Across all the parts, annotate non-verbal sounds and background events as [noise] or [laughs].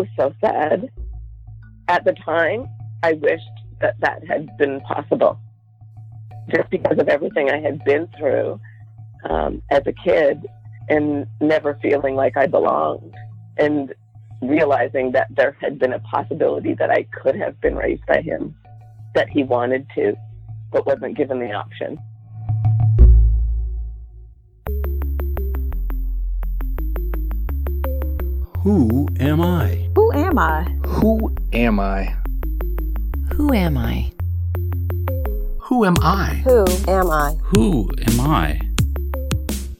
was so sad. At the time, I wished that that had been possible. Just because of everything I had been through um, as a kid and never feeling like I belonged and realizing that there had been a possibility that I could have been raised by him, that he wanted to, but wasn't given the option. Who am I? Who am I? Who am I? Who am I? Who am I? Who am I? Who am I?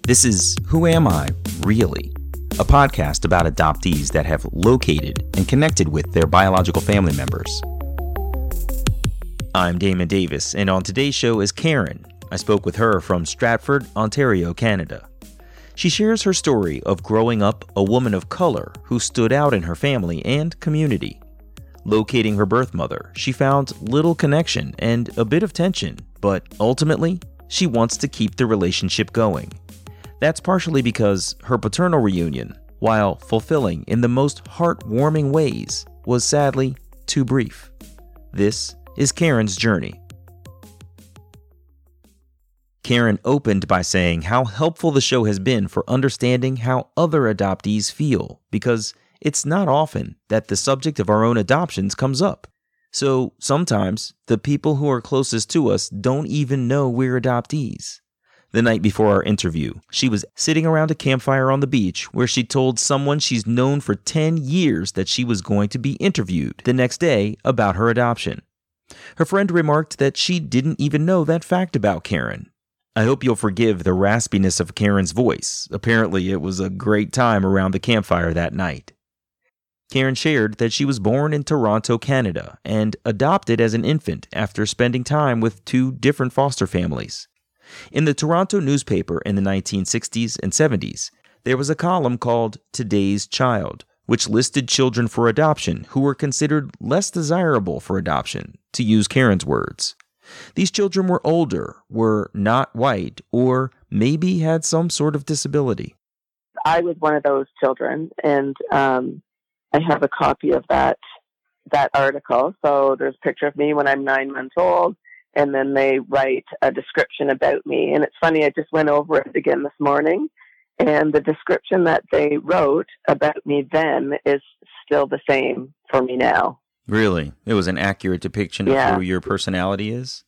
This is Who Am I, Really? A podcast about adoptees that have located and connected with their biological family members. I'm Damon Davis, and on today's show is Karen. I spoke with her from Stratford, Ontario, Canada. She shares her story of growing up a woman of color who stood out in her family and community. Locating her birth mother, she found little connection and a bit of tension, but ultimately, she wants to keep the relationship going. That's partially because her paternal reunion, while fulfilling in the most heartwarming ways, was sadly too brief. This is Karen's journey. Karen opened by saying how helpful the show has been for understanding how other adoptees feel, because it's not often that the subject of our own adoptions comes up. So sometimes the people who are closest to us don't even know we're adoptees. The night before our interview, she was sitting around a campfire on the beach where she told someone she's known for 10 years that she was going to be interviewed the next day about her adoption. Her friend remarked that she didn't even know that fact about Karen. I hope you'll forgive the raspiness of Karen's voice. Apparently, it was a great time around the campfire that night. Karen shared that she was born in Toronto, Canada, and adopted as an infant after spending time with two different foster families. In the Toronto newspaper in the 1960s and 70s, there was a column called Today's Child, which listed children for adoption who were considered less desirable for adoption, to use Karen's words. These children were older, were not white, or maybe had some sort of disability. I was one of those children, and um, I have a copy of that that article. So there's a picture of me when I'm nine months old, and then they write a description about me. And it's funny, I just went over it again this morning, and the description that they wrote about me then is still the same for me now. Really? It was an accurate depiction Yeah. of who your personality is?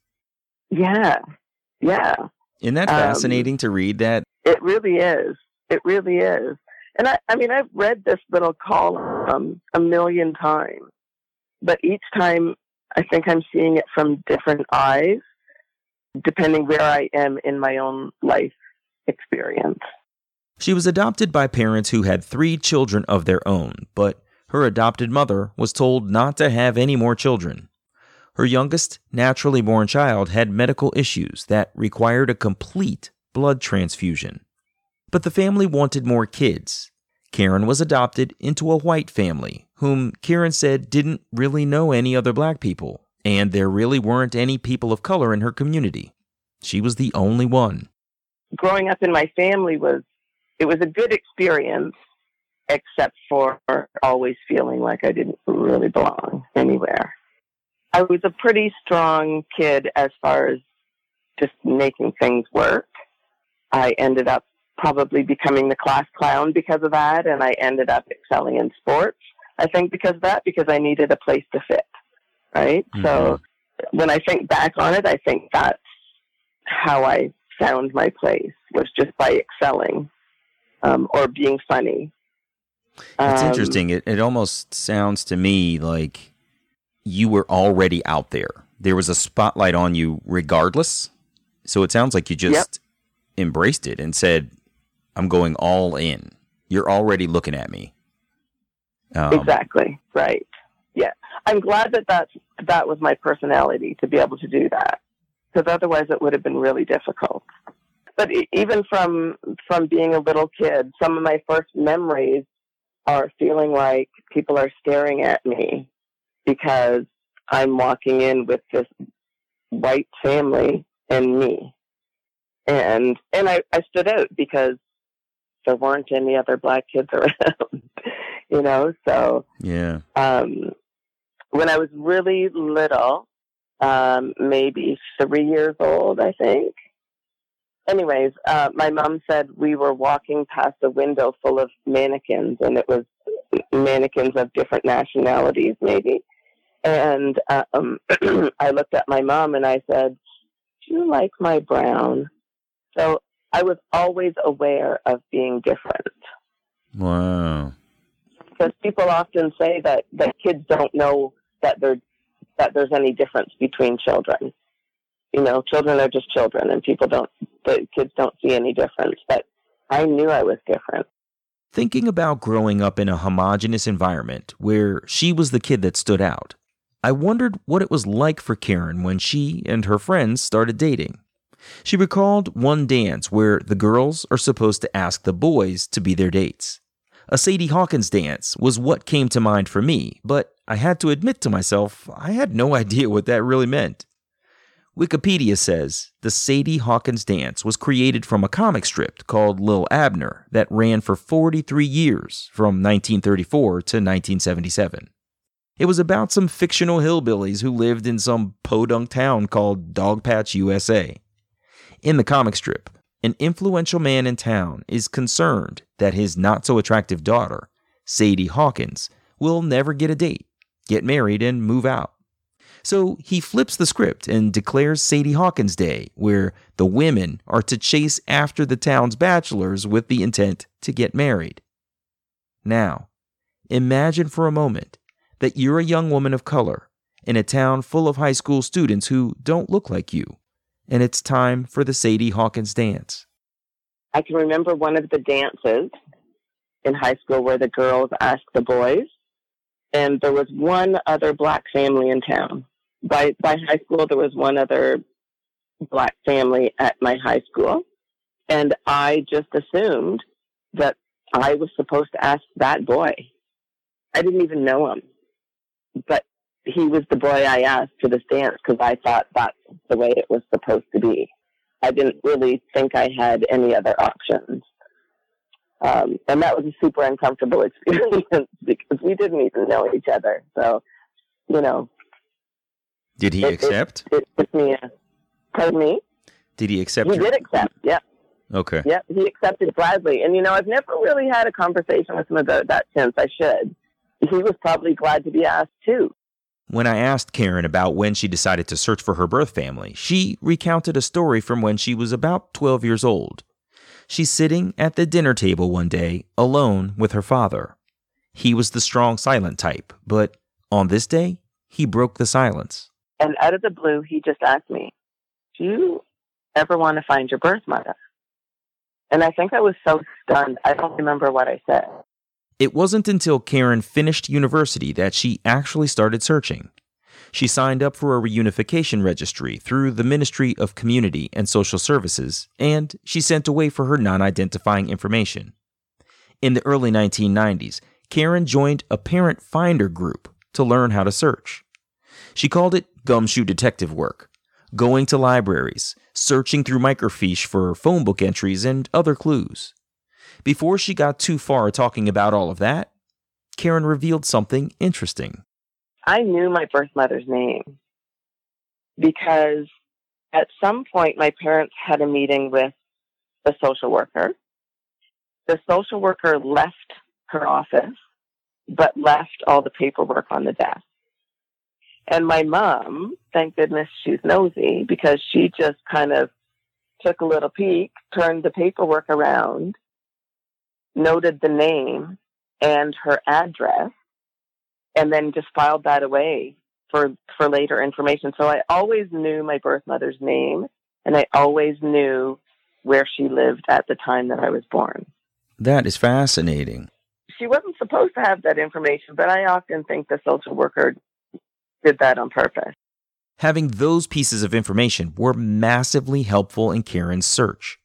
Yeah, yeah. Isn't that Um, fascinating to read that? It really is. It really is. And I, I mean, I've read this little column a million times, but each time I think I'm seeing it from different eyes, depending where I am in my own life experience. She was adopted by parents who had three children of their own, but her adopted mother was told not to have any more children. Her youngest, naturally born child had medical issues that required a complete blood transfusion. But the family wanted more kids. Karen was adopted into a white family, whom Karen said didn't really know any other black people, and there really weren't any people of color in her community. She was the only one. Growing up in my family was it was a good experience, except for always feeling like I didn't really belong anywhere. I was a pretty strong kid as far as just making things work. I ended up probably becoming the class clown because of that, and I ended up excelling in sports. I think because of that, because I needed a place to fit, right? So when I think back on it, I think that's how I found my place was just by excelling um, or being funny. It's Um, interesting. It, it almost sounds to me like you were already out there. There was a spotlight on you regardless. So it sounds like you just embraced it and said, I'm going all in. You're already looking at me. Um, exactly right. Yeah, I'm glad that that's, that was my personality to be able to do that, because otherwise it would have been really difficult. But even from from being a little kid, some of my first memories are feeling like people are staring at me because I'm walking in with this white family and me, and and I, I stood out because there weren't any other black kids [laughs] around. you know. So Yeah. um, when I was really little, um, maybe three years old, I think. Anyways, uh, my mom said we were walking past a window full of mannequins, and it was mannequins of different nationalities, maybe. And um, [clears throat] I looked at my mom and I said, "Do you like my brown?" So I was always aware of being different Wow. because people often say that that kids don't know that they're that there's any difference between children. You know, children are just children, and people don't. The kids don't see any difference. But I knew I was different. Thinking about growing up in a homogenous environment where she was the kid that stood out, I wondered what it was like for Karen when she and her friends started dating. She recalled one dance where the girls are supposed to ask the boys to be their dates. A Sadie Hawkins dance was what came to mind for me, but I had to admit to myself I had no [laughs] idea what that really meant. Wikipedia says the Sadie Hawkins dance was created from a comic strip called Lil Abner that ran for 43 years from 1934 to 1977. It was about some fictional hillbillies who lived in some podunk town called Dogpatch, USA. In the comic strip, an influential man in town is concerned that his not so attractive daughter, Sadie Hawkins, will never get a date, get married, and move out. So he flips the script and declares Sadie Hawkins Day, where the women are to chase after the town's bachelors with the intent to get married. Now, imagine for a moment that you're a young woman of color in a town full of high school students who don't look like you, and it's time for the Sadie Hawkins dance. I can remember one of the dances in high school where the girls asked the boys, and there was one other black family in town. By by high school, there was one other black family at my high school, and I just assumed that I was supposed to ask that boy. I didn't even know him, but he was the boy I asked to this dance because I thought that's the way it was supposed to be. I didn't really think I had any other options. Um, and that was a super uncomfortable [laughs] experience because we didn't even know each other. So, you know, Did he It- it- accept? it took me uh, a, pardon me? Did he accept? He your- did accept. Yeah. Okay. Yeah. He accepted gladly. And, you know, I've never really had a conversation with him about that since I should. He was probably glad to be asked too. When I asked Karen about when she decided to search for her birth family, she recounted a story from when she was about 12 years old. She's sitting at the dinner table one day, alone with her father. He was the strong, silent type, but on this day, he broke the silence. And out of the blue, he just asked me, Do you ever want to find your birth mother? And I think I was so stunned, I don't remember what I said. It wasn't until Karen finished university that she actually started searching. She signed up for a reunification registry through the Ministry of Community and Social Services, and she sent away for her non identifying information. In the early 1990s, Karen joined a parent finder group to learn how to search. She called it gumshoe detective work, going to libraries, searching through microfiche for phone book entries and other clues. Before she got too far talking about all of that, Karen revealed something interesting. I knew my birth mother's name because at some point my parents had a meeting with the social worker. The social worker left her office, but left all the paperwork on the desk. And my mom, thank goodness she's nosy because she just kind of took a little peek, turned the paperwork around, noted the name and her address, and then just filed that away for for later information. So I always knew my birth mother's name, and I always knew where she lived at the time that I was born. That is fascinating. She wasn't supposed to have that information, but I often think the social worker did that on purpose. Having those pieces of information were massively helpful in Karen's search.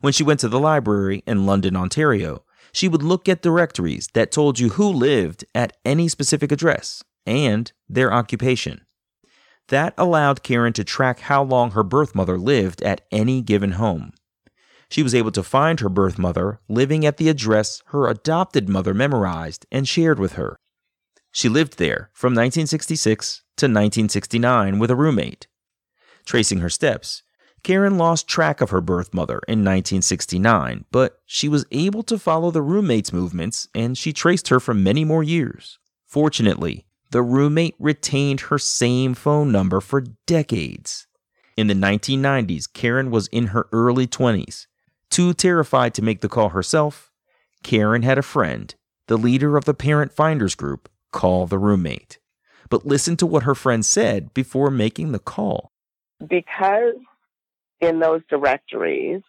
When she went to the library in London, Ontario, she would look at directories that told you who lived at any specific address and their occupation. That allowed Karen to track how long her birth mother lived at any given home. She was able to find her birth mother living at the address her adopted mother memorized and shared with her. She lived there from 1966 to 1969 with a roommate. Tracing her steps, Karen lost track of her birth mother in 1969, but she was able to follow the roommate's movements and she traced her for many more years. Fortunately, the roommate retained her same phone number for decades. In the 1990s, Karen was in her early 20s. Too terrified to make the call herself, Karen had a friend, the leader of the Parent Finders group, call the roommate. But listen to what her friend said before making the call. Because in those directories,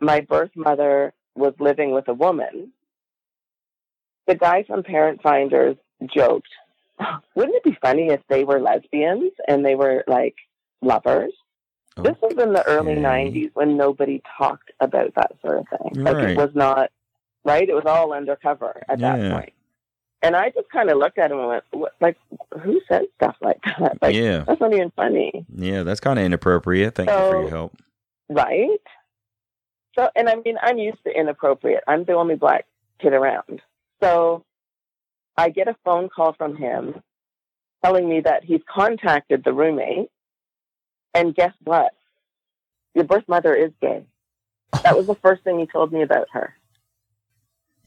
my birth mother was living with a woman, the guy from Parent Finders joked, [gasps] wouldn't it be funny if they were lesbians and they were like lovers? This was in the early 90s when nobody talked about that sort of thing. Like Right. it was not, right? It was all undercover at Yeah. that point. And I just kind of looked at him and went, what, like, who says stuff like that? Like, yeah, that's not even funny, yeah, that's kind of inappropriate. Thank you for your help. right? So, and I mean, I'm used to inappropriate. I'm the only black kid around. So I get a phone call from him telling me that he's contacted the roommate. And guess what? Your birth mother is gay. That was the first thing he told me about her.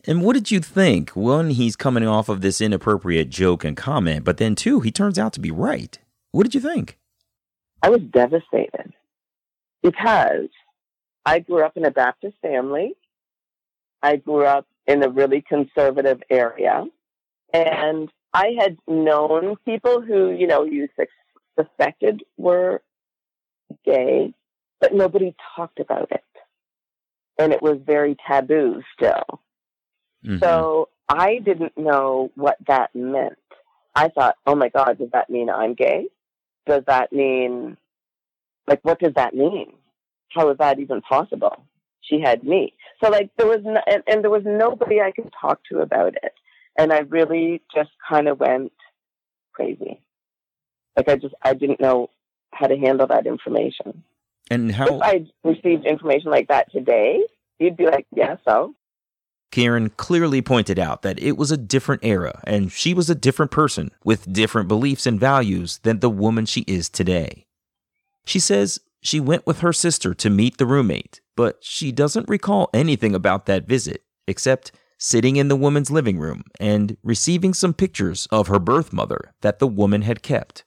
And what did you think? One, he's coming off of this inappropriate joke and comment, but then two, he turns out to be right. What did you think? I was devastated because I grew up in a Baptist family. I grew up in a really conservative area. And I had known people who, you know, you suspected were gay, but nobody talked about it. And it was very taboo still. Mhm. So I didn't know what that meant. I thought, oh my God, does that mean I'm gay? Does that mean, like, what does that mean? How is that even possible? She had me. So like there was, no, and, and there was nobody I could talk to about it. And I really just kind of went crazy. Like I just, I didn't know how to handle that information. and how? If I received information like that today, you'd be like, yeah, so. Karen clearly pointed out that it was a different era and she was a different person with different beliefs and values than the woman she is today. She says she went with her sister to meet the roommate, but she doesn't recall anything about that visit except sitting in the woman's living room and receiving some pictures of her birth mother that the woman had kept.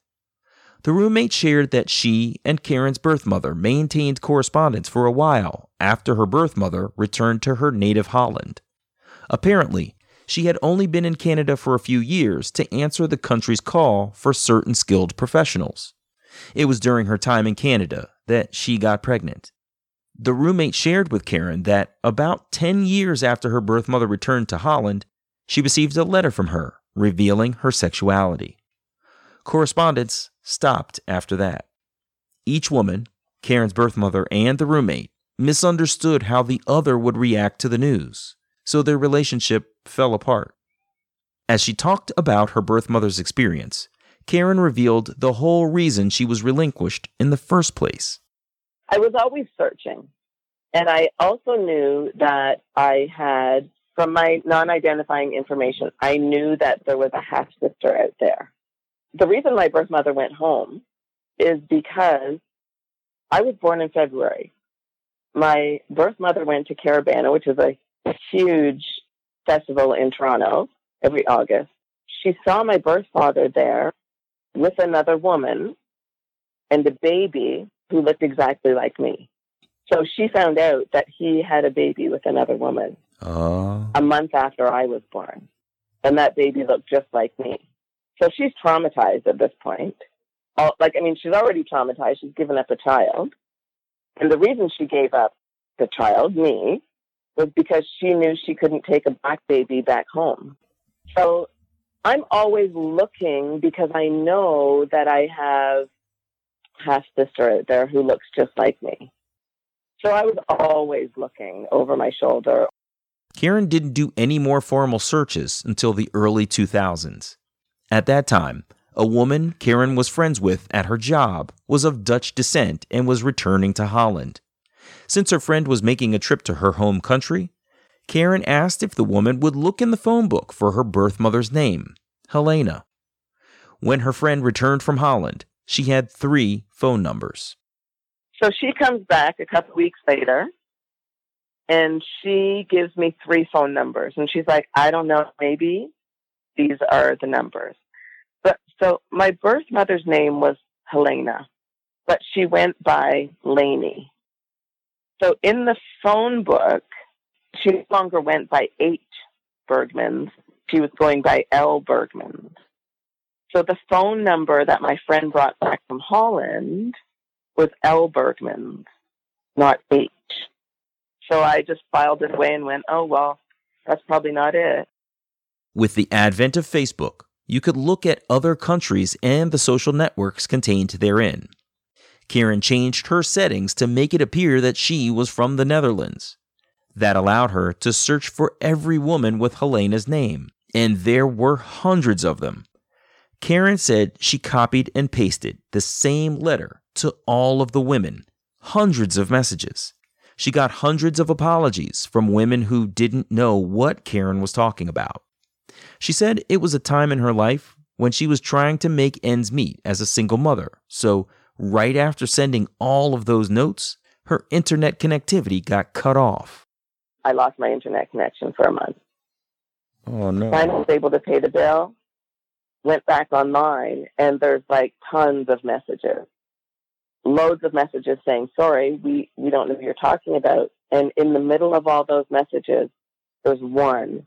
The roommate shared that she and Karen's birth mother maintained correspondence for a while after her birth mother returned to her native Holland. Apparently, she had only been in Canada for a few years to answer the country's call for certain skilled professionals. It was during her time in Canada that she got pregnant. The roommate shared with Karen that about 10 years after her birth mother returned to Holland, she received a letter from her revealing her sexuality. Correspondence stopped after that. Each woman, Karen's birth mother and the roommate, misunderstood how the other would react to the news, so their relationship fell apart. As she talked about her birth mother's experience, Karen revealed the whole reason she was relinquished in the first place. I was always searching. And I also knew that I had, from my non identifying information, I knew that there was a half sister out there. The reason my birth mother went home is because I was born in February. My birth mother went to Caribana, which is a huge festival in Toronto every August. She saw my birth father there with another woman and a baby who looked exactly like me. So she found out that he had a baby with another woman Uh, a month after I was born. And that baby looked just like me. So she's traumatized at this point. Oh, like, I mean, she's already traumatized. She's given up a child. And the reason she gave up the child, me, was because she knew she couldn't take a black baby back home. So I'm always looking because I know that I have half sister out there who looks just like me. So I was always looking over my shoulder. Karen didn't do any more formal searches until the early 2000s. At that time, a woman Karen was friends with at her job was of Dutch descent and was returning to Holland. Since her friend was making a trip to her home country, Karen asked if the woman would look in the phone book for her birth mother's name, Helena. When her friend returned from Holland, she had three phone numbers. So she comes back a couple weeks later and she gives me three phone numbers and she's like, I don't know, maybe these are the numbers. But so my birth mother's name was Helena, but she went by Laney. So in the phone book, she no longer went by H Bergmans. She was going by L Bergmans. So the phone number that my friend brought back from Holland was L Bergmans, not H. So I just filed it away and went, oh, well, that's probably not it. With the advent of Facebook, you could look at other countries and the social networks contained therein. Karen changed her settings to make it appear that she was from the Netherlands. That allowed her to search for every woman with Helena's name, and there were hundreds of them. Karen said she copied and pasted the same letter to all of the women, hundreds of messages. She got hundreds of apologies from women who didn't know what Karen was talking about. She said it was a time in her life when she was trying to make ends meet as a single mother. So, right after sending all of those notes, her internet connectivity got cut off. I lost my internet connection for a month. Oh, no. Finally was able to pay the bill, went back online, and there's like tons of messages loads of messages saying, sorry, we, we don't know who you're talking about. And in the middle of all those messages, there's one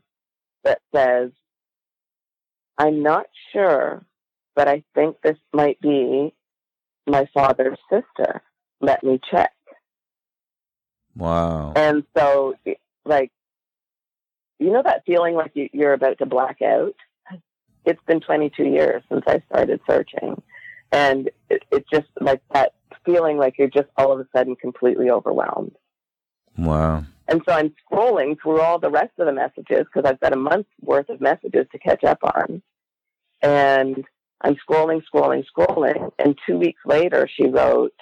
that says, I'm not sure, but I think this might be my father's sister. Let me check. Wow. And so, like, you know that feeling like you're about to black out? It's been 22 years since I started searching. And it, it just like that feeling like you're just all of a sudden completely overwhelmed. Wow. And so I'm scrolling through all the rest of the messages because I've got a month's worth of messages to catch up on. And I'm scrolling, scrolling, scrolling. And two weeks later, she wrote,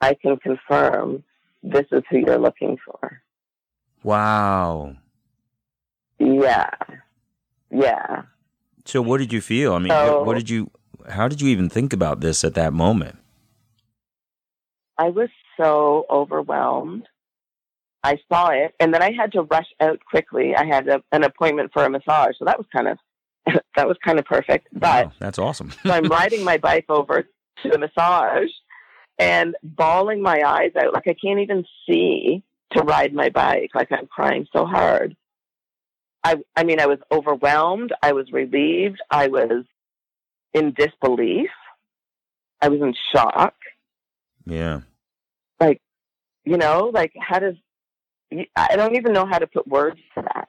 I can confirm this is who you're looking for. Wow. Yeah. Yeah. So what did you feel? I mean, so, what, did you, how did you even think about this at that moment? I was so overwhelmed. I saw it, and then I had to rush out quickly. I had a, an appointment for a massage, so that was kind of [laughs] that was kind of perfect. But wow, that's awesome. so I'm [laughs] riding my bike over to the massage and bawling my eyes out, like I can't even see to ride my bike. Like I'm crying so hard. I I mean, I was overwhelmed. I was relieved. I was in disbelief. I was in shock. Yeah. Like, you know, like how does, I don't even know how to put words to that,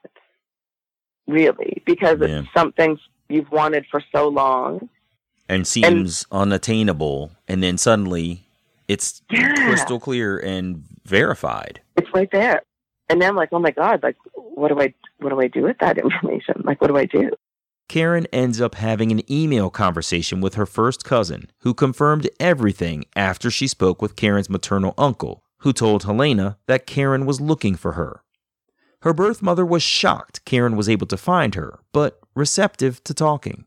really, because yeah. it's something you've wanted for so long. And seems and, unattainable. And then suddenly it's yeah. crystal clear and verified. It's right there. And then I'm like, oh my God, like, what do I, what do I do with that [laughs] information? Like, what do I do? Karen ends up having an email conversation with her first cousin, who confirmed everything after she spoke with Karen's maternal uncle, who told Helena that Karen was looking for her. Her birth mother was shocked Karen was able to find her, but receptive to talking.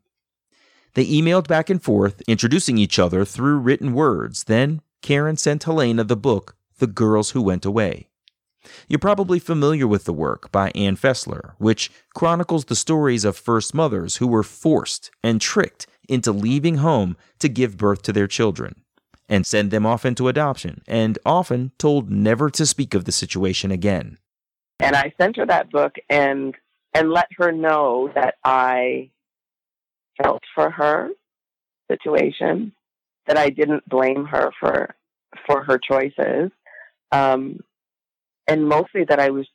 They emailed back and forth, introducing each other through written words. Then Karen sent Helena the book, The Girls Who Went Away. You're probably familiar with the work by Ann Fessler, which chronicles the stories of first mothers who were forced and tricked into leaving home to give birth to their children and send them off into adoption, and often told never to speak of the situation again. And I sent her that book and and let her know that I felt for her situation, that I didn't blame her for for her choices. Um, and mostly that I was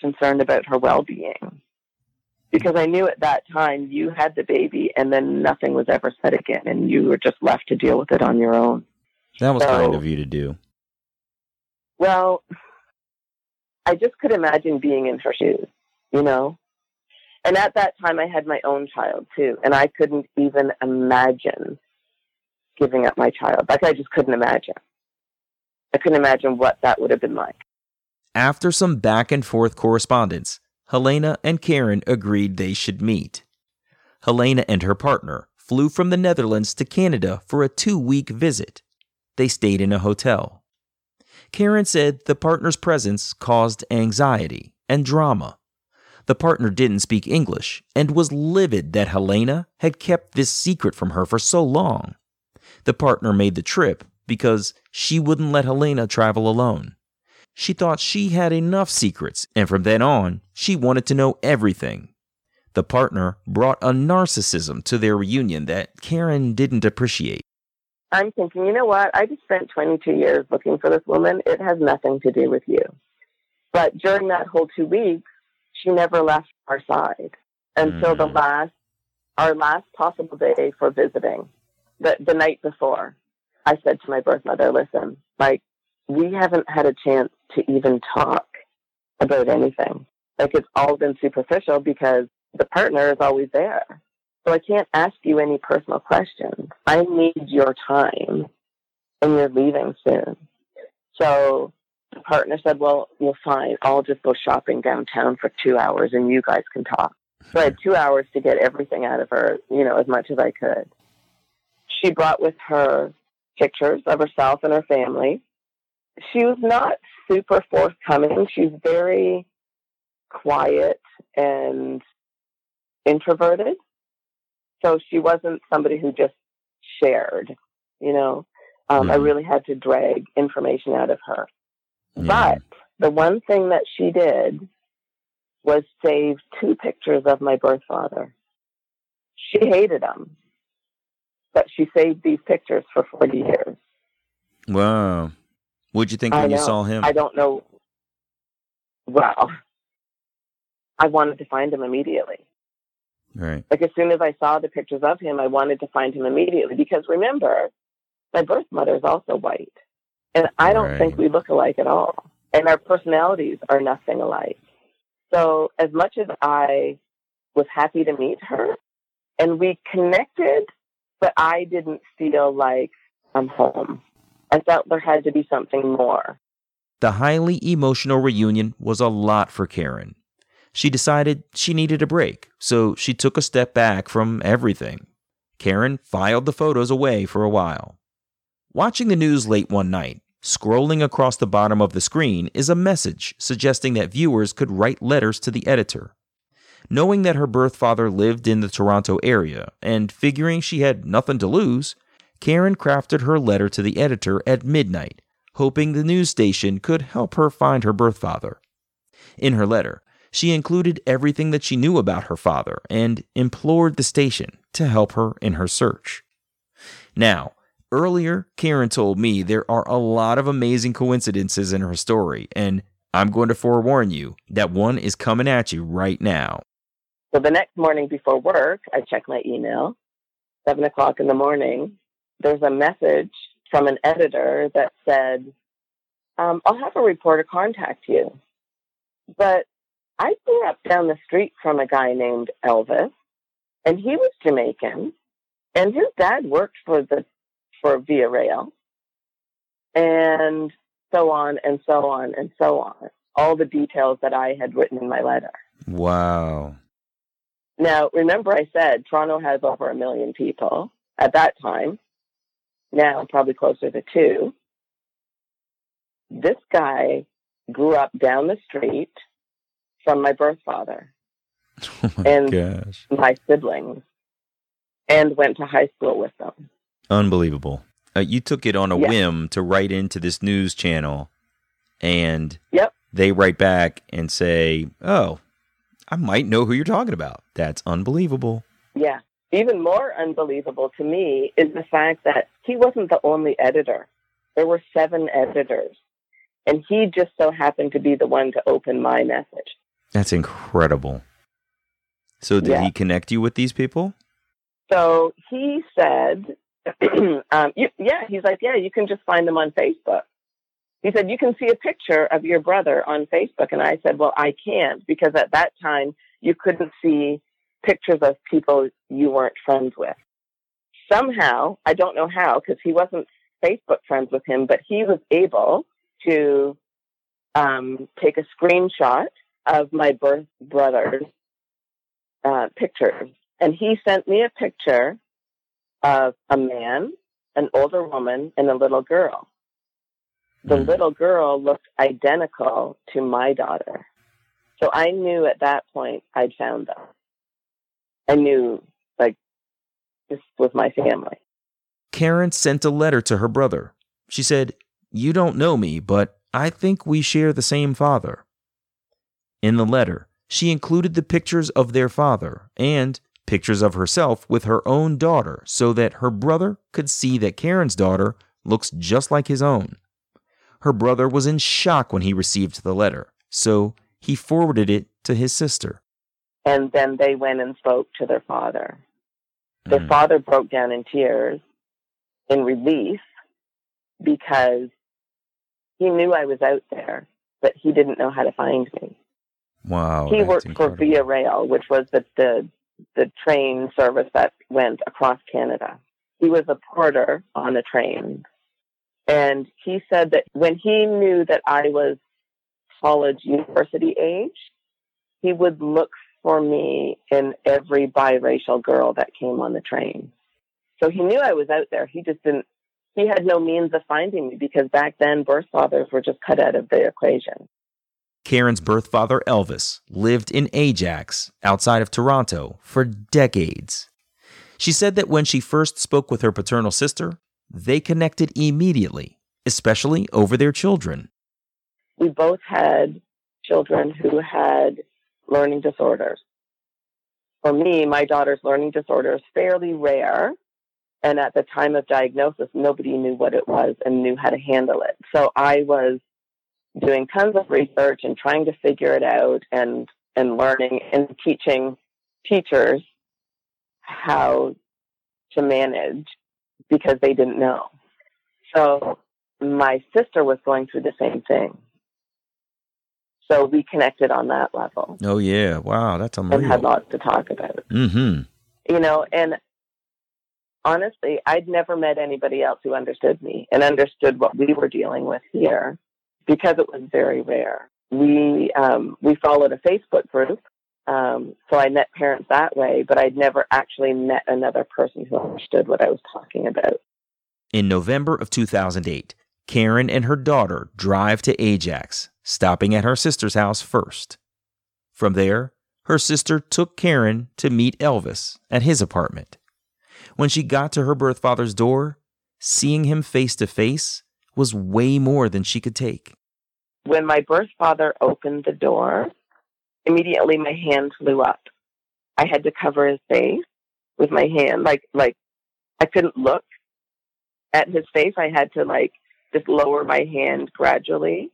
concerned about her well being. Because I knew at that time you had the baby and then nothing was ever said again and you were just left to deal with it on your own. That was so, kind of you to do. Well, I just could imagine being in her shoes, you know? And at that time, I had my own child too, and I couldn't even imagine giving up my child. Like, I just couldn't imagine. I couldn't imagine what that would have been like. After some back and forth correspondence, Helena and Karen agreed they should meet. Helena and her partner flew from the Netherlands to Canada for a two week visit. They stayed in a hotel. Karen said the partner's presence caused anxiety and drama. The partner didn't speak English and was livid that Helena had kept this secret from her for so long. The partner made the trip because she wouldn't let Helena travel alone. She thought she had enough secrets, and from then on, she wanted to know everything. The partner brought a narcissism to their reunion that Karen didn't appreciate. I'm thinking, you know what? I just spent 22 years looking for this woman. It has nothing to do with you. But during that whole two weeks, she never left our side until mm. the last, our last possible day for visiting, the, the night before. I said to my birth mother, listen, like, we haven't had a chance to even talk about anything. Like, it's all been superficial because the partner is always there. So I can't ask you any personal questions. I need your time and you're leaving soon. So the partner said, well, well, fine. I'll just go shopping downtown for two hours and you guys can talk. So I had two hours to get everything out of her, you know, as much as I could. She brought with her pictures of herself and her family. She was not super forthcoming. She's very quiet and introverted. So she wasn't somebody who just shared, you know. Um, mm. I really had to drag information out of her. Yeah. But the one thing that she did was save two pictures of my birth father. She hated him, but she saved these pictures for 40 years. Wow. What'd you think when you saw him? I don't know. Well, I wanted to find him immediately. Right. Like as soon as I saw the pictures of him, I wanted to find him immediately because remember, my birth mother is also white. And I don't right. think we look alike at all. And our personalities are nothing alike. So as much as I was happy to meet her and we connected, but I didn't feel like I'm home. I felt there had to be something more. The highly emotional reunion was a lot for Karen she decided she needed a break, so she took a step back from everything. Karen filed the photos away for a while. Watching the news late one night, scrolling across the bottom of the screen is a message suggesting that viewers could write letters to the editor. Knowing that her birth father lived in the Toronto area and figuring she had nothing to lose, Karen crafted her letter to the editor at midnight, hoping the news station could help her find her birth father. In her letter, she included everything that she knew about her father and implored the station to help her in her search. Now, earlier, Karen told me there are a lot of amazing coincidences in her story, and I'm going to forewarn you that one is coming at you right now. So the next morning before work, I check my email. Seven o'clock in the morning, there's a message from an editor that said, um, I'll have a reporter contact you. But I grew up down the street from a guy named Elvis, and he was Jamaican, and his dad worked for the for Via Rail, and so on and so on and so on. All the details that I had written in my letter. Wow. Now, remember, I said Toronto has over a million people at that time. Now, probably closer to two. This guy grew up down the street from my birth father [laughs] oh my and gosh. my siblings and went to high school with them. Unbelievable. Uh, you took it on a Yep. whim to write into this news channel, and Yep. they write back and say, Oh, I might know who you're talking about. That's unbelievable. Yeah. Even more unbelievable to me is the fact that he wasn't the only editor. There were seven editors. And he just so happened to be the one to open my message. That's incredible. So, did Yeah. he connect you with these people? So he said, [clears throat] um, you, yeah, he's like, yeah, you can just find them on Facebook. He said, you can see a picture of your brother on Facebook. And I said, well, I can't because at that time you couldn't see pictures of people you weren't friends with. Somehow, I don't know how, because he wasn't Facebook friends with him, but he was able to um, take a screenshot of my birth brother's uh, pictures. And he sent me a picture of a man, an older woman, and a little girl. The Mm. little girl looked identical to my daughter. So I knew at that point I'd found them. I knew, like, this was my family. Karen sent a letter to her brother. She said, You don't know me, but I think we share the same father. In the letter, she included the pictures of their father and pictures of herself with her own daughter so that her brother could see that Karen's daughter looks just like his own. Her brother was in shock when he received the letter, so he forwarded it to his sister. And then they went and spoke to their father. Their Mm. father broke down in tears in relief because he knew I was out there, but he didn't know how to find me. Wow. he worked incredible. for Via Rail, which was the, the the train service that went across Canada. He was a porter on a train. And he said that when he knew that I was college university age, he would look for me in every biracial girl that came on the train. So he knew I was out there. He just didn't he had no means of finding me because back then birth fathers were just cut out of the equation. Karen's birth father, Elvis, lived in Ajax, outside of Toronto, for decades. She said that when she first spoke with her paternal sister, they connected immediately, especially over their children. we both had children who had learning disorders. For me, my daughter's learning disorder is fairly rare. And at the time of diagnosis, nobody knew what it was and knew how to handle it. So I was doing tons of research and trying to figure it out and, and learning and teaching teachers how to manage because they didn't know. So my sister was going through the same thing. So we connected on that level Oh, yeah. Wow, that's amazing. and had lots to talk about. Mm-hmm. You know, and honestly, I'd never met anybody else who understood me and understood what we were dealing with here because it was very rare. We um, we followed a Facebook group, um, so I met parents that way, but I'd never actually met another person who understood what I was talking about. In November of 2008, Karen and her daughter drive to Ajax, stopping at her sister's house first. From there, her sister took Karen to meet Elvis at his apartment. When she got to her birth father's door, seeing him face to face was way more than she could take. When my birth father opened the door, immediately my hand flew up. I had to cover his face with my hand, like like I couldn't look at his face. I had to like just lower my hand gradually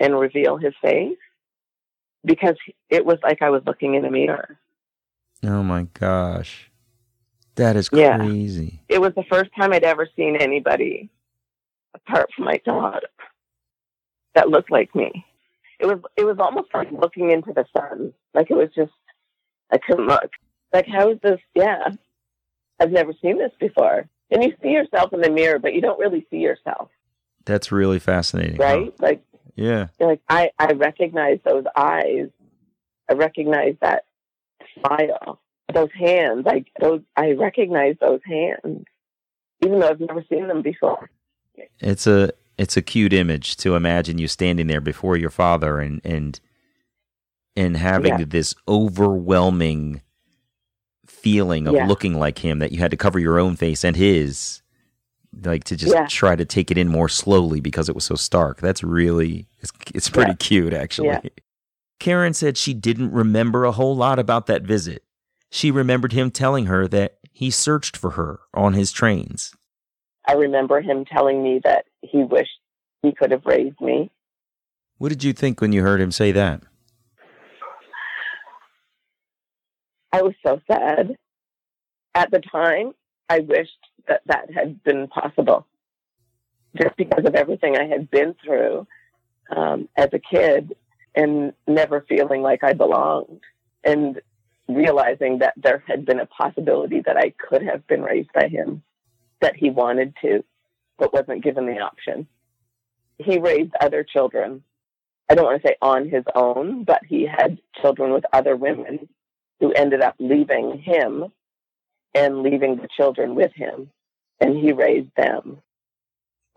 and reveal his face because it was like I was looking in a mirror. Oh my gosh. That is Yeah. crazy. It was the first time I'd ever seen anybody apart from my daughter that looked like me. It was it was almost like looking into the sun. Like it was just I couldn't look. Like how is this? Yeah, I've never seen this before. And you see yourself in the mirror, but you don't really see yourself, That's really fascinating. huh? right? Like Yeah. like I I recognize those eyes. I recognize that smile, those hands. I those I recognize those hands, even though I've never seen them before. It's a it's a cute image to imagine you standing there before your father and and and having Yeah. this overwhelming feeling of Yeah. looking like him that you had to cover your own face and his like to just Yeah. try to take it in more slowly because it was so stark. That's really it's, it's pretty cute actually. [laughs] Karen said she didn't remember a whole lot about that visit. She remembered him telling her that he searched for her on his trains. I remember him telling me that he wished he could have raised me. What did you think when you heard him say that? I was so sad. At the time, I wished that that had been possible. Just because of everything I had been through um, as a kid and never feeling like I belonged and realizing that there had been a possibility that I could have been raised by him, that he wanted to. but wasn't given the option. He raised other children. I don't want to say on his own, but he had children with other women who ended up leaving him and leaving the children with him, and he raised them.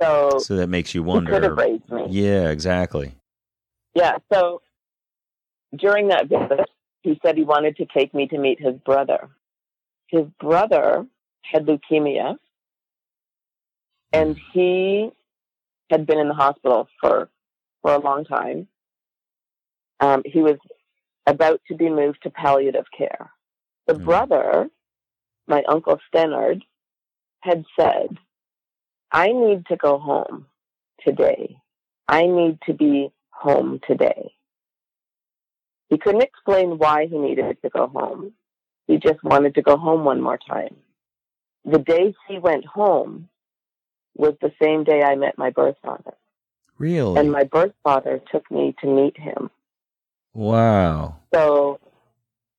So, So that makes you he could have wonder. raised me. Yeah, exactly. Yeah. So during that visit, he said he wanted to take me to meet his brother. His brother had leukemia, and he had been in the hospital for for a long time. Um, he was about to be moved to palliative care. The Mm. brother, my uncle Stennard, had said, "I need to go home today. I need to be home today." He couldn't explain why he needed to go home. He just wanted to go home one more time. The day he went home was the same day I met my birth father. Really? And my birth father took me to meet him. wow. So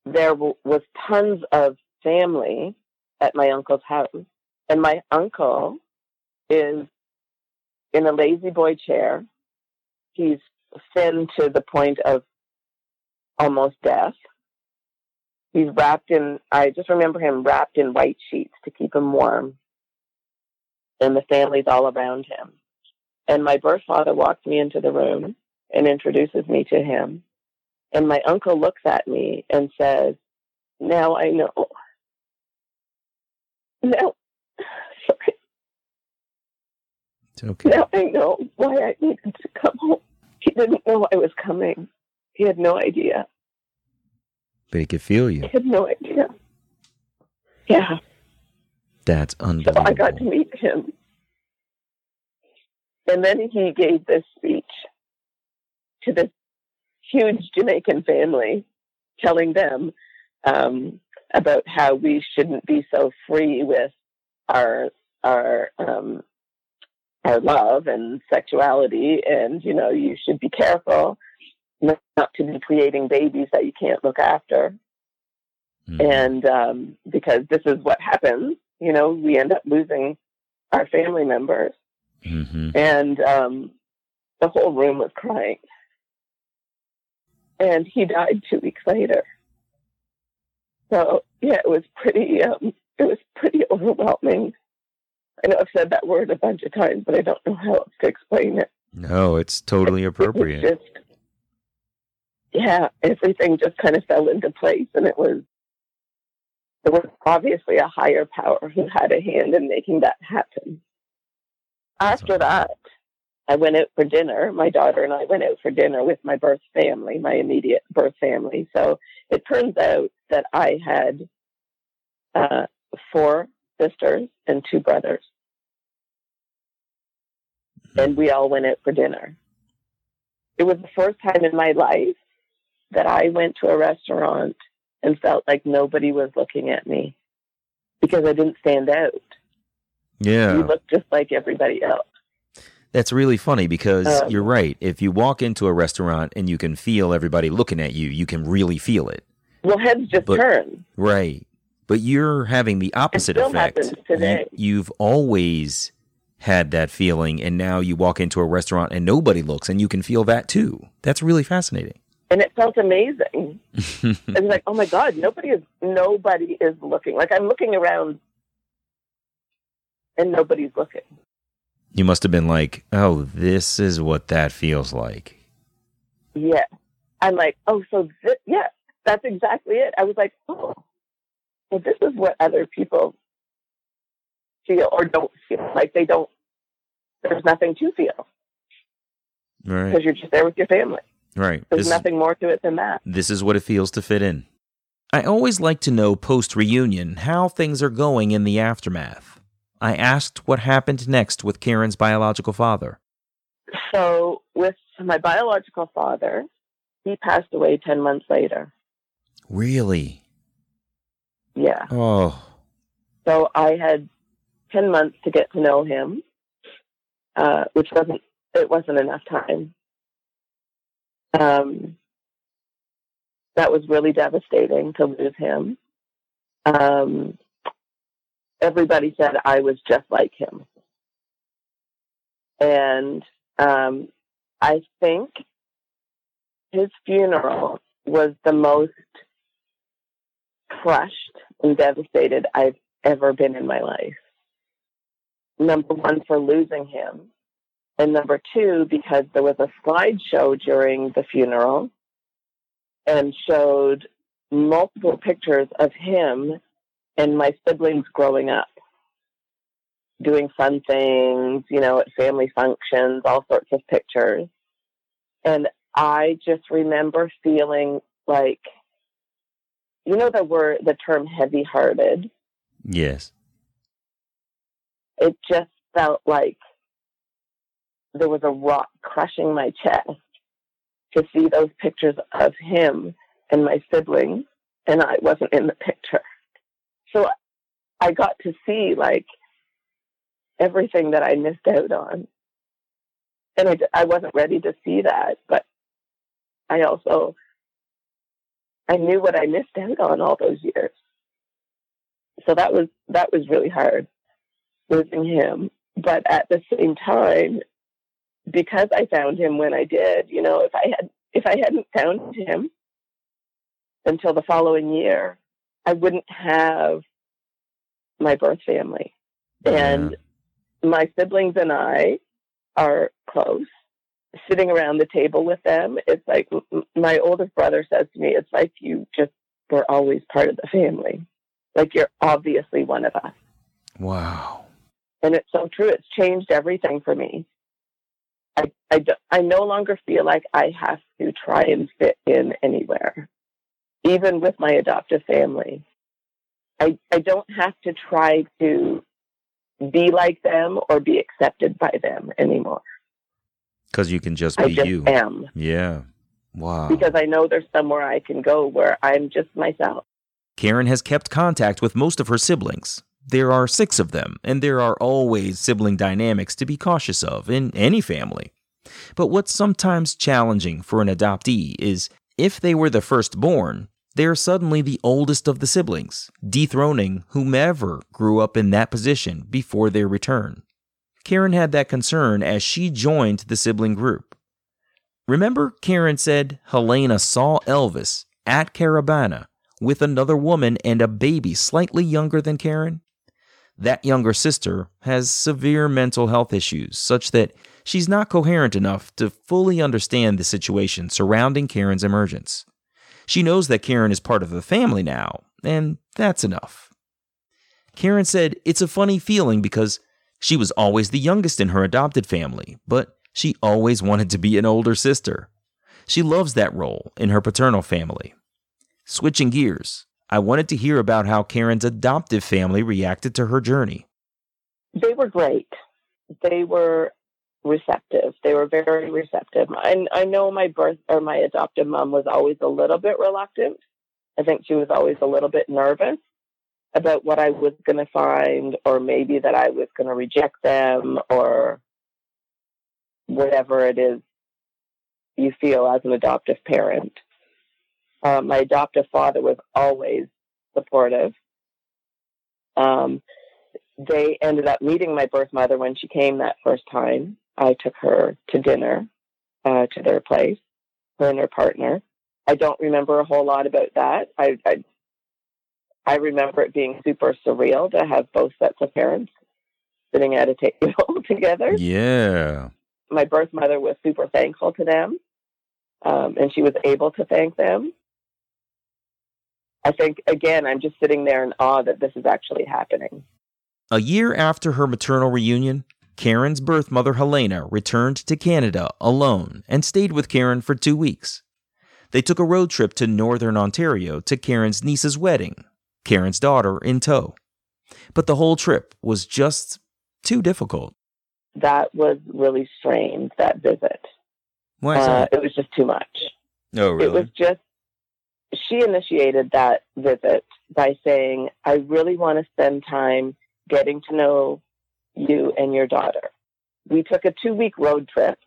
there w- was tons of family at my uncle's house. And my uncle is in a lazy boy chair. He's thin to the point of almost death. He's wrapped in, I just remember him wrapped in white sheets to keep him warm. And the families all around him. And my birth father walks me into the room and introduces me to him. And my uncle looks at me and says, Now I know. Now, [sighs] sorry, It's okay. now I know why I needed to come home. He didn't know I was coming. He had no idea. But he could feel you. He had no idea. Yeah. That's So unbelievable. I got to meet him. And then he gave this speech to this huge Jamaican family, telling them um, about how we shouldn't be so free with our our um, our love and sexuality, and you know you should be careful not to be creating babies that you can't look after Mhm. and um, because this is what happens, you know, we end up losing our family members, Mhm. and um, the whole room was crying. And he died two weeks later. So yeah, it was pretty. Um, it was pretty overwhelming. I know I've said that word a bunch of times, but I don't know how else to explain it. No, it's totally It appropriate. just, yeah, everything just kind of fell into place, and it was there was obviously a higher power who had a hand in making that happen. After that, I went out for dinner. My daughter and I went out for dinner with my birth family, my immediate birth family. So it turns out that I had uh, four sisters and two brothers, and we all went out for dinner. It was the first time in my life that I went to a restaurant and felt like nobody was looking at me because I didn't stand out. yeah. You looked just like everybody else. That's really funny because Um, you're right. If you walk into a restaurant and you can feel everybody looking at you, you can really feel it. Well, heads just But- turn. Right. But you're having the opposite still effect. happens today. You, you've always had that feeling, and now you walk into a restaurant and nobody looks, and you can feel that too. That's really fascinating. And it felt amazing. [laughs] It's like, oh my God, nobody is nobody is looking. Like I'm looking around and nobody's looking. you must have been like, oh, this is what that feels like. Yeah. I'm like, oh, so this, yeah, that's exactly it. I was like, oh, well, this is what other people feel or don't feel. Like they don't, there's nothing to feel Right. because you're just there with your family. Right. There's This- nothing more to it than that. This is what it feels to fit in. I always like to know post reunion how things are going in the aftermath. I asked what happened next with Karen's biological father. So with my biological father, he passed away 10 months later. Really? Yeah. Oh, So I had 10 months to get to know him, uh, which wasn't, it wasn't enough time. Um, that was really devastating to lose him. Um, everybody said I was just like him. And um, I think his funeral was the most crushed and devastated I've ever been in my life. Number one, for losing him. And number two, because there was a slideshow during the funeral and showed multiple pictures of him and my siblings growing up, doing fun things, you know, at family functions, all sorts of pictures. And I just remember feeling like, you know, the word, the term heavy hearted. Yes. It just felt like there was a rock crushing my chest to see those pictures of him and my siblings, and I wasn't in the picture. So I got to see like everything that I missed out on. And I, I wasn't ready to see that, but I also, I knew what I missed out on all those years. So that was, that was really hard losing him. But at the same time, because I found him when I did, you know, if I had, if I hadn't found him until the following year, I wouldn't have my birth family. Yeah. And my siblings and I are close. Sitting around the table with them, it's like my oldest brother says to me, it's like you just were always part of the family. Like you're obviously one of us. Wow. And it's so true. It's changed everything for me. I, I, I no longer feel like I have to try and fit in anywhere, even with my adoptive family. I, I don't have to try to be like them or be accepted by them anymore. Because you can just I be just you. am Yeah. Wow. because I know there's somewhere I can go where I'm just myself. Karen has kept contact with most of her siblings. There are six of them, and there are always sibling dynamics to be cautious of in any family. But what's sometimes challenging for an adoptee is if they were the firstborn, they're suddenly the oldest of the siblings, dethroning whomever grew up in that position before their return. Karen had that concern as she joined the sibling group. Remember, Karen said Helena saw Elvis at Caribana with another woman and a baby slightly younger than Karen? That younger sister has severe mental health issues, such that she's not coherent enough to fully understand the situation surrounding Karen's emergence. She knows that Karen is part of the family now, and that's enough. Karen said it's a funny feeling because she was always the youngest in her adopted family, but she always wanted to be an older sister. She loves that role in her paternal family. Switching gears, I wanted to hear about how Karen's adoptive family reacted to her journey. They were great. They were receptive. They were very receptive. And I know my birth or my adoptive mom was always a little bit reluctant. I think she was always a little bit nervous about what I was going to find, or maybe that I was going to reject them, or whatever it is you feel as an adoptive parent. Uh, my adoptive father was always supportive. Um, they ended up meeting my birth mother when she came that first time. I took her to dinner uh, to their place, her and her partner. I don't remember a whole lot about that. I, I I remember it being super surreal to have both sets of parents sitting at a table [laughs] together. Yeah. My birth mother was super thankful to them, um, and she was able to thank them. I think again, I'm just sitting there in awe that this is actually happening. A year after her maternal reunion, Karen's birth mother Helena returned to Canada alone and stayed with Karen for two weeks. They took a road trip to northern Ontario to Karen's niece's wedding, Karen's daughter in tow. But the whole trip was just too difficult. That was really strange. That visit. Why is Uh, it was just too much. Oh, really? It was just, she initiated that visit by saying, I really want to spend time getting to know you and your daughter. We took a two week road trip.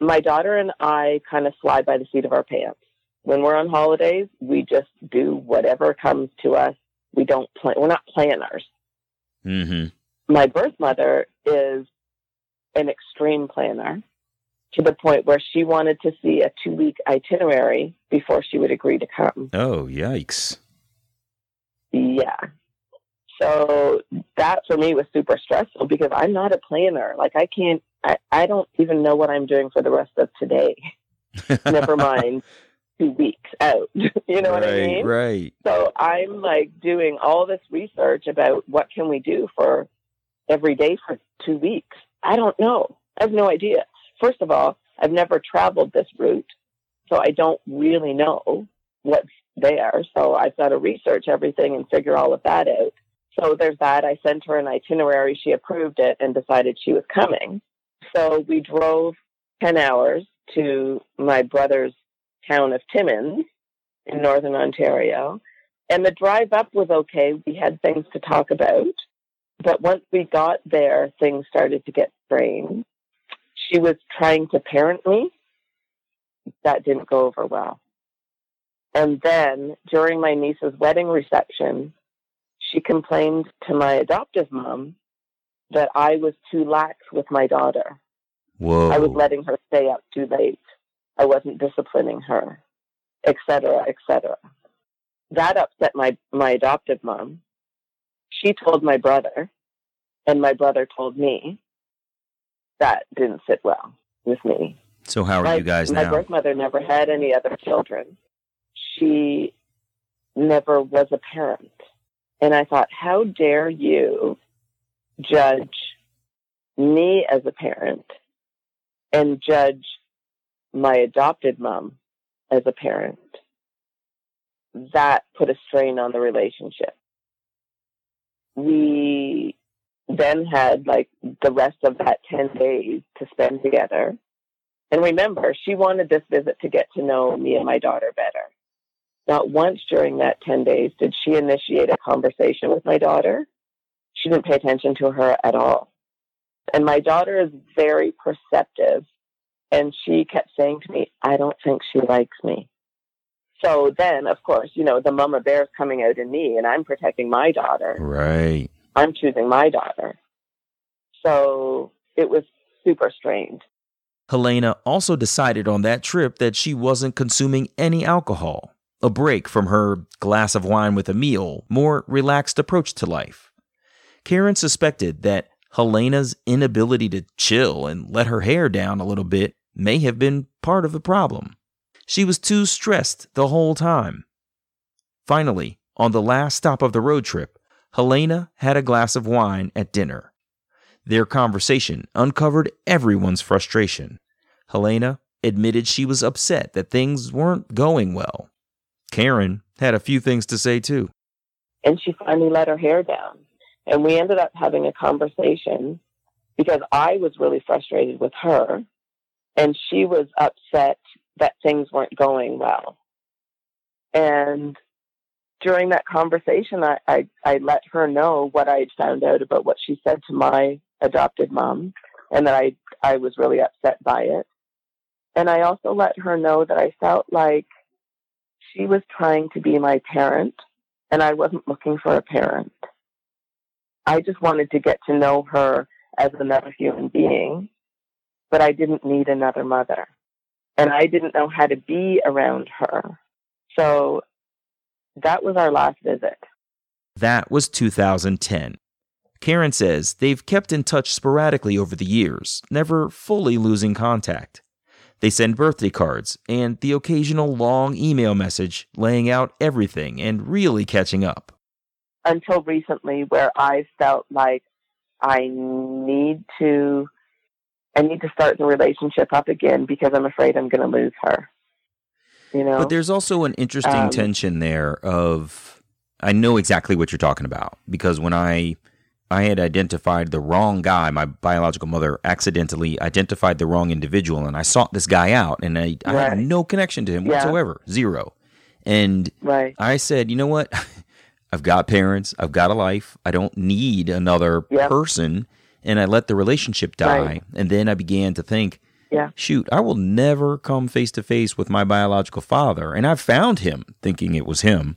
My daughter and I kind of fly by the seat of our pants. When we're on holidays, we just do whatever comes to us. We don't plan, we're not planners. Mm-hmm. My birth mother is an extreme planner to the point where she wanted to see a two week itinerary before she would agree to come. Oh, yikes. Yeah. So that for me was super stressful because I'm not a planner. Like I can't, I, I don't even know what I'm doing for the rest of today. [laughs] Never mind two weeks out. [laughs] you know right, what I mean? Right. So I'm like doing all this research about what can we do for every day for two weeks. I don't know. I have no idea. First of all, I've never traveled this route, so I don't really know what's there. So I've got to research everything and figure all of that out. So there's that. I sent her an itinerary. She approved it and decided she was coming. So we drove 10 hours to my brother's town of Timmins in northern Ontario. And the drive up was okay. We had things to talk about. But once we got there, things started to get strange. She was trying to parent me. That didn't go over well. And then during my niece's wedding reception, she complained to my adoptive mom that I was too lax with my daughter. Whoa. I was letting her stay up too late. I wasn't disciplining her, etc., etc. That upset my, my adoptive mom. She told my brother, and my brother told me. That didn't sit well with me. so how are my, you guys my now? birth mother never had any other children. She never was a parent. And I thought, how dare you judge me as a parent and judge my adopted mom as a parent? That put a strain on the relationship. We then had like the rest of that 10 days to spend together. And remember, she wanted this visit to get to know me and my daughter better. Not once during that 10 days did she initiate a conversation with my daughter. She didn't pay attention to her at all. And my daughter is very perceptive. And she kept saying to me, I don't think she likes me. So then, of course, you know, the mama bear is coming out in me and I'm protecting my daughter. Right. I'm choosing my daughter. So it was super strained. Helena also decided on that trip that she wasn't consuming any alcohol, a break from her glass of wine with a meal, more relaxed approach to life. Karen suspected that Helena's inability to chill and let her hair down a little bit may have been part of the problem. She was too stressed the whole time. Finally, on the last stop of the road trip, Helena had a glass of wine at dinner. Their conversation uncovered everyone's frustration. Helena admitted she was upset that things weren't going well. Karen had a few things to say too. And she finally let her hair down. And we ended up having a conversation because I was really frustrated with her and she was upset that things weren't going well. And during that conversation, I, I, I let her know what I had found out about what she said to my adopted mom and that I, I was really upset by it. And I also let her know that I felt like she was trying to be my parent and I wasn't looking for a parent. I just wanted to get to know her as another human being, but I didn't need another mother. And I didn't know how to be around her. So that was our last visit. That was 2010. Karen says they've kept in touch sporadically over the years, never fully losing contact. They send birthday cards and the occasional long email message laying out everything and really catching up. Until recently, where I felt like I need to, I need to start the relationship up again because I'm afraid I'm going to lose her. You know, But there's also an interesting Um, tension there of I know exactly what you're talking about because when I I had identified the wrong guy, my biological mother accidentally identified the wrong individual and I sought this guy out and I, I had no connection to him Yeah. whatsoever. Zero. And right? I said, you know what? [laughs] I've got parents. I've got a life. I don't need another Yeah. person. And I let the relationship die. Right. And then I began to think, Yeah. shoot, I will never come face to face with my biological father. And I found him thinking it was him.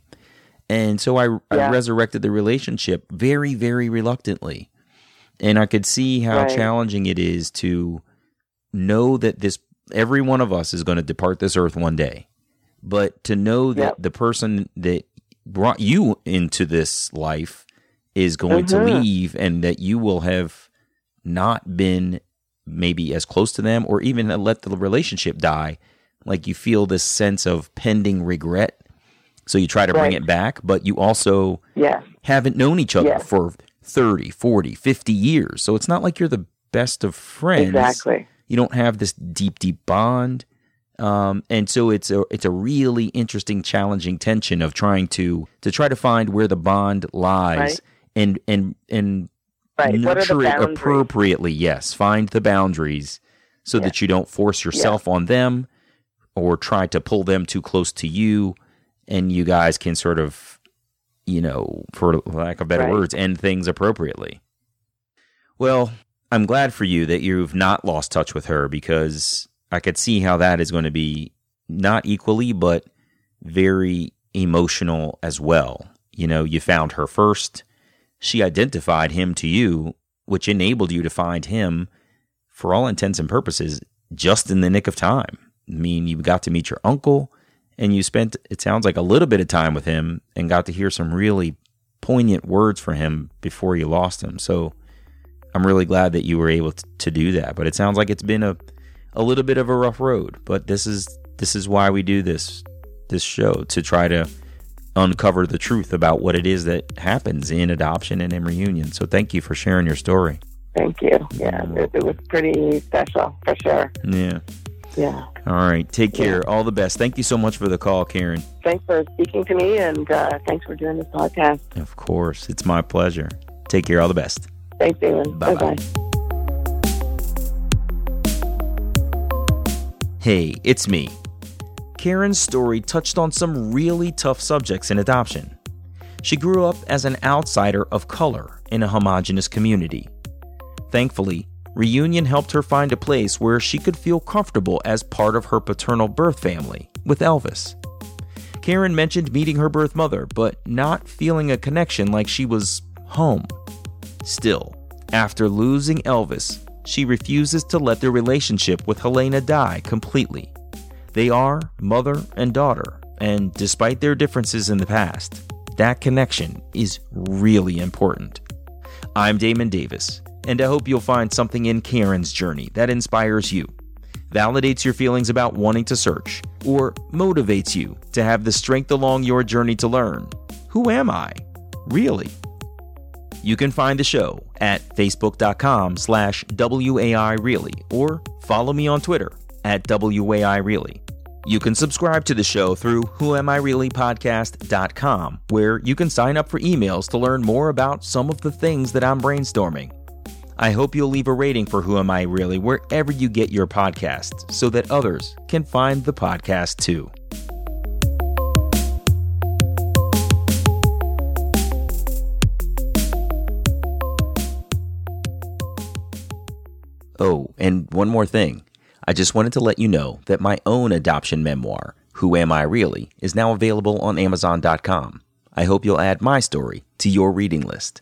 And so I, I resurrected the relationship very, very reluctantly. And I could see how Right. challenging it is to know that this every one of us is going to depart this earth one day. But to know that Yep. the person that brought you into this life is going to Mhm. leave and that you will have not been maybe as close to them or even let the relationship die like you feel this sense of pending regret so you try to bring it back but you also Yes. haven't known each other Yes. for 30 40 50 years so it's not like you're the best of friends Exactly. you don't have this deep deep bond um, and so it's a it's a really interesting challenging tension of trying to to try to find where the bond lies Right. and and and Right. What are the nurture it appropriately yes find the boundaries so Yeah. that you don't force yourself on them or try to pull them too close to you and you guys can sort of you know for lack of better Right. words end things appropriately well i'm glad for you that you've not lost touch with her because i could see how that is going to be not equally but very emotional as well you know you found her first she identified him to you, which enabled you to find him, for all intents and purposes, just in the nick of time. I mean, you got to meet your uncle, and you spent, it sounds like, a little bit of time with him and got to hear some really poignant words from him before you lost him. So I'm really glad that you were able to, to do that. But it sounds like it's been a, a little bit of a rough road. But this is this is why we do this this show to try to uncover the truth about what it is that happens in adoption and in reunion. So thank you for sharing your story. Thank you. Yeah. It, it was pretty special for sure. Yeah. Yeah. All right. Take Yeah. care. All the best. Thank you so much for the call, Karen. Thanks for speaking to me and uh, thanks for doing this podcast. Of course. It's my pleasure. Take care. All the best. Thanks, Damon. Bye bye. Hey, it's me. Karen's story touched on some really tough subjects in adoption. She grew up as an outsider of color in a homogenous community. Thankfully, reunion helped her find a place where she could feel comfortable as part of her paternal birth family with Elvis. Karen mentioned meeting her birth mother, but not feeling a connection like she was home. Still, after losing Elvis, she refuses to let their relationship with Helena die completely. They are mother and daughter, and despite their differences in the past, that connection is really important. I'm Damon Davis, and I hope you'll find something in Karen's journey that inspires you, validates your feelings about wanting to search, or motivates you to have the strength along your journey to learn who am I? Really? You can find the show at facebook.com slash WAI Really or follow me on Twitter at WAI Really. You can subscribe to the show through whoamireallypodcast.com where you can sign up for emails to learn more about some of the things that I'm brainstorming. I hope you'll leave a rating for Who Am I Really wherever you get your podcasts so that others can find the podcast too. Oh, and one more thing. I just wanted to let you know that my own adoption memoir, Who Am I Really, is now available on Amazon.com. I hope you'll add my story to your reading list.